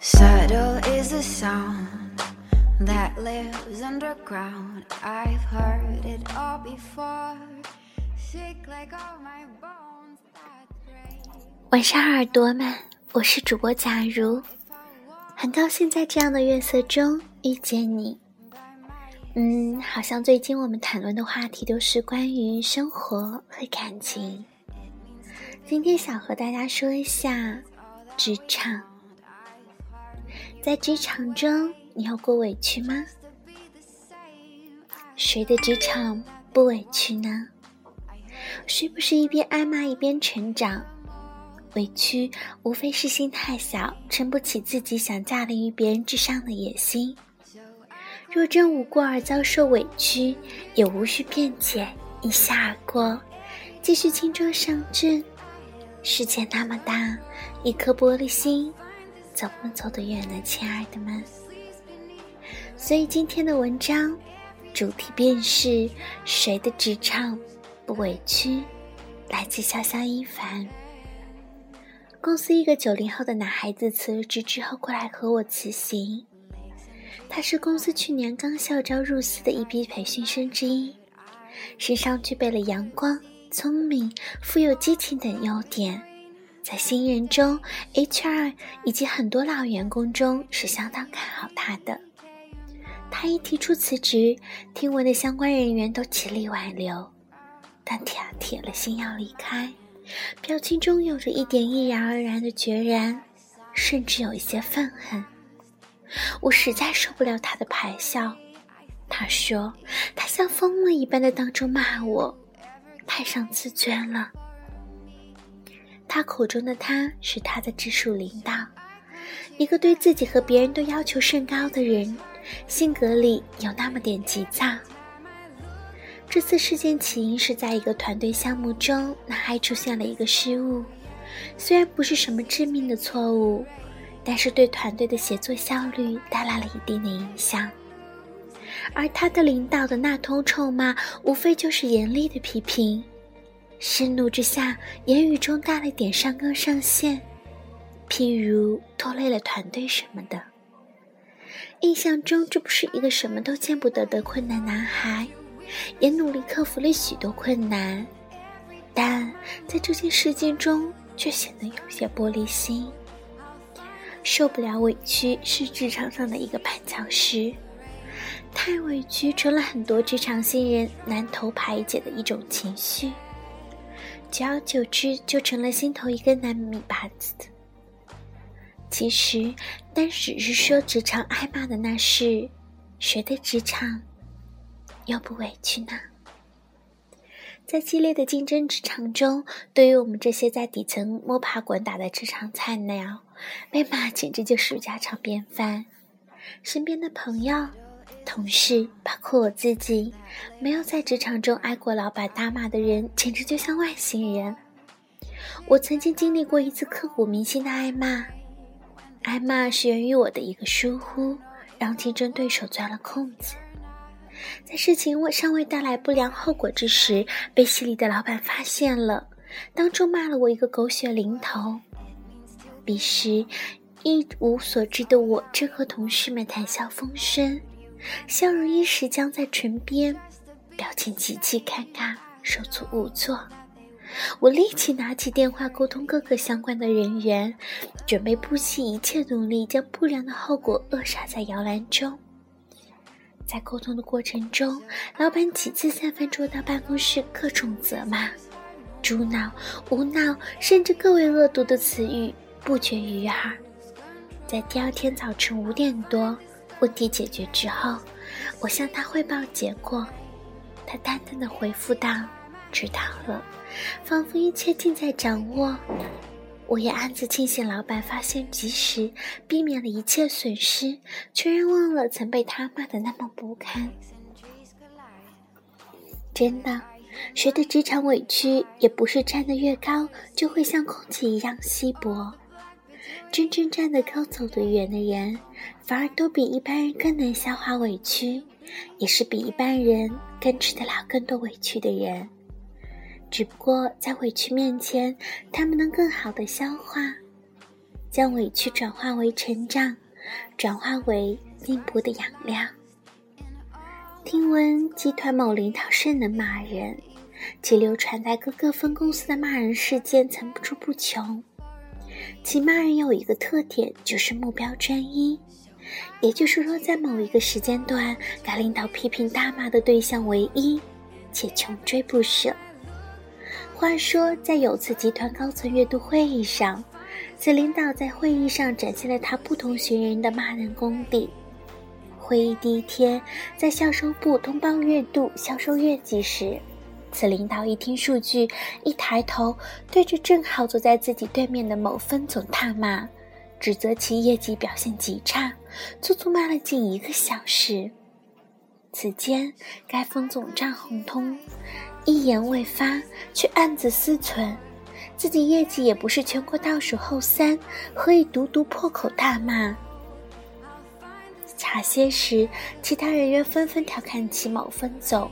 Subtle is the sound that lives underground. I've heard it all before. Shake like all my bones that break. 晚上，耳朵们，我是主播假如，很高兴在这样的月色中遇见你。嗯，好像最近我们谈论的话题都是关于生活和感情。今天想和大家说一下职场。在职场中，你有过委屈吗？谁的职场不委屈呢？谁不是一边挨骂一边成长？委屈无非是心太小，撑不起自己想驾临于别人之上的野心。若真无过而遭受委屈，也无需辩解，一笑而过，继续轻装上阵。世界那么大，一颗玻璃心，走不走得远呢，亲爱的们？所以今天的文章主题便是谁的职场不委屈？来自潇潇一凡。公司一个九零后的男孩子辞了职之后过来和我辞行。他是公司去年刚校招入司的一批培训生之一，身上具备了阳光、聪明、富有激情等优点，在新人中、HR 以及很多老员工中是相当看好他的。他一提出辞职，听闻的相关人员都极力挽留，但铁铁了心要离开，表情中有着一点毅然而然的决然，甚至有一些愤恨。我实在受不了他的排笑。他说：“他像疯了一般的当众骂我，太伤自尊了。”他口中的他是他的直属领导，一个对自己和别人都要求甚高的人，性格里有那么点急躁。这次事件起因是在一个团队项目中，男孩出现了一个失误，虽然不是什么致命的错误。但是对团队的协作效率带来了一定的影响，而他的领导的那通臭骂，无非就是严厉的批评，盛怒之下，言语中带了点上纲上线，譬如拖累了团队什么的。印象中，这不是一个什么都见不得的困难男孩，也努力克服了许多困难，但在这件事件中，却显得有些玻璃心。受不了委屈是职场上的一个绊脚石，太委屈成了很多职场新人难头排解的一种情绪，久而久之就成了心头一根难米把子。其实，单只是说职场挨骂的那事，谁的职场又不委屈呢？在激烈的竞争职场中，对于我们这些在底层摸爬滚打的职场菜鸟，被骂简直就是家常便饭。身边的朋友、同事，包括我自己，没有在职场中挨过老板大骂的人，简直就像外星人。我曾经经历过一次刻骨铭心的挨骂，挨骂是源于我的一个疏忽，让竞争对手钻了空子。在事情未尚未带来不良后果之时，被犀利的老板发现了，当众骂了我一个狗血淋头。彼时，一无所知的我正和同事们谈笑风生，笑容一时僵在唇边，表情极其尴尬，手足无措。我立即拿起电话沟通各个相关的人员，准备不惜一切努力将不良的后果扼杀在摇篮中。在沟通的过程中，老板几次三番捉到办公室，各种责骂、猪脑、无脑，甚至更为恶毒的词语不绝于耳。在第二天早晨五点多，问题解决之后，我向他汇报结果，他淡淡的回复道：“知道了。”仿佛一切尽在掌握。我也暗自庆幸，老板发现及时，避免了一切损失，却然忘了曾被他骂的那么不堪。真的，谁的职场委屈也不是站得越高就会像空气一样稀薄，真正站得高、走得远的人，反而都比一般人更能消化委屈，也是比一般人更吃得了更多委屈的人。只不过在委屈面前，他们能更好的消化，将委屈转化为成长，转化为进步的养料。听闻集团某领导甚能骂人，其流传在各个分公司的骂人事件层出不穷。其骂人有一个特点，就是目标专一，也就是说，在某一个时间段，该领导批评大骂的对象唯一，且穷追不舍。话说，在有次集团高层月度会议上，此领导在会议上展现了他不同寻人的骂人功底。会议第一天，在销售部通报月度销售业绩时，此领导一听数据，一抬头，对着正好坐在自己对面的某分总大骂，指责其业绩表现极差，足足骂了近一个小时。此间，该分总账红通，一言未发，却暗自思忖：自己业绩也不是全国倒数后三，何以独独破口大骂？茶歇时，其他人员纷纷调侃其某分总，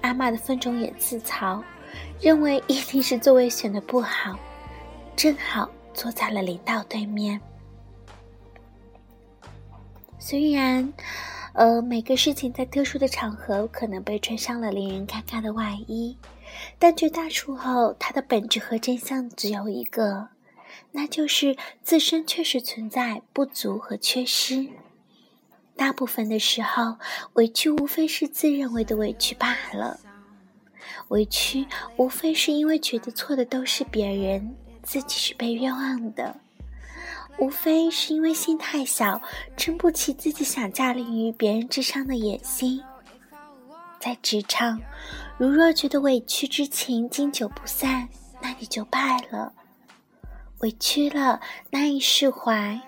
阿妈的分种也自嘲，认为一定是座位选的不好，正好坐在了领导对面。虽然，呃，每个事情在特殊的场合可能被穿上了令人尴尬的外衣，但绝大数后，它的本质和真相只有一个，那就是自身确实存在不足和缺失。大部分的时候，委屈无非是自认为的委屈罢了。委屈无非是因为觉得错的都是别人，自己是被冤枉的；无非是因为心太小，撑不起自己想驾临于别人之上的野心。在职场，如若觉得委屈之情经久不散，那你就败了。委屈了，难以释怀，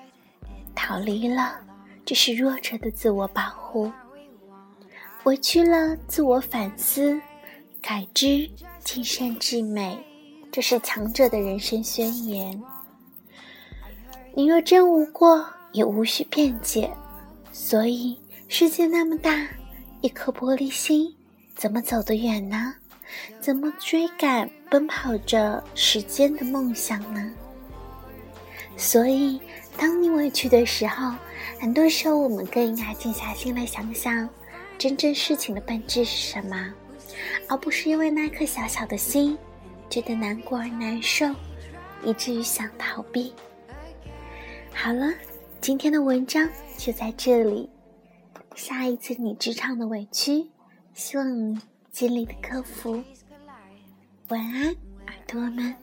逃离了。这是弱者的自我保护，委屈了自我反思，改之尽善至美，这是强者的人生宣言。你若真无过，也无需辩解。所以世界那么大，一颗玻璃心，怎么走得远呢？怎么追赶奔跑着时间的梦想呢？所以。当你委屈的时候，很多时候我们更应该静下心来想想，真正事情的本质是什么，而不是因为那颗小小的心觉得难过而难受，以至于想逃避。好了，今天的文章就在这里。下一次你职场的委屈，希望你尽力的克服。晚安，耳朵们。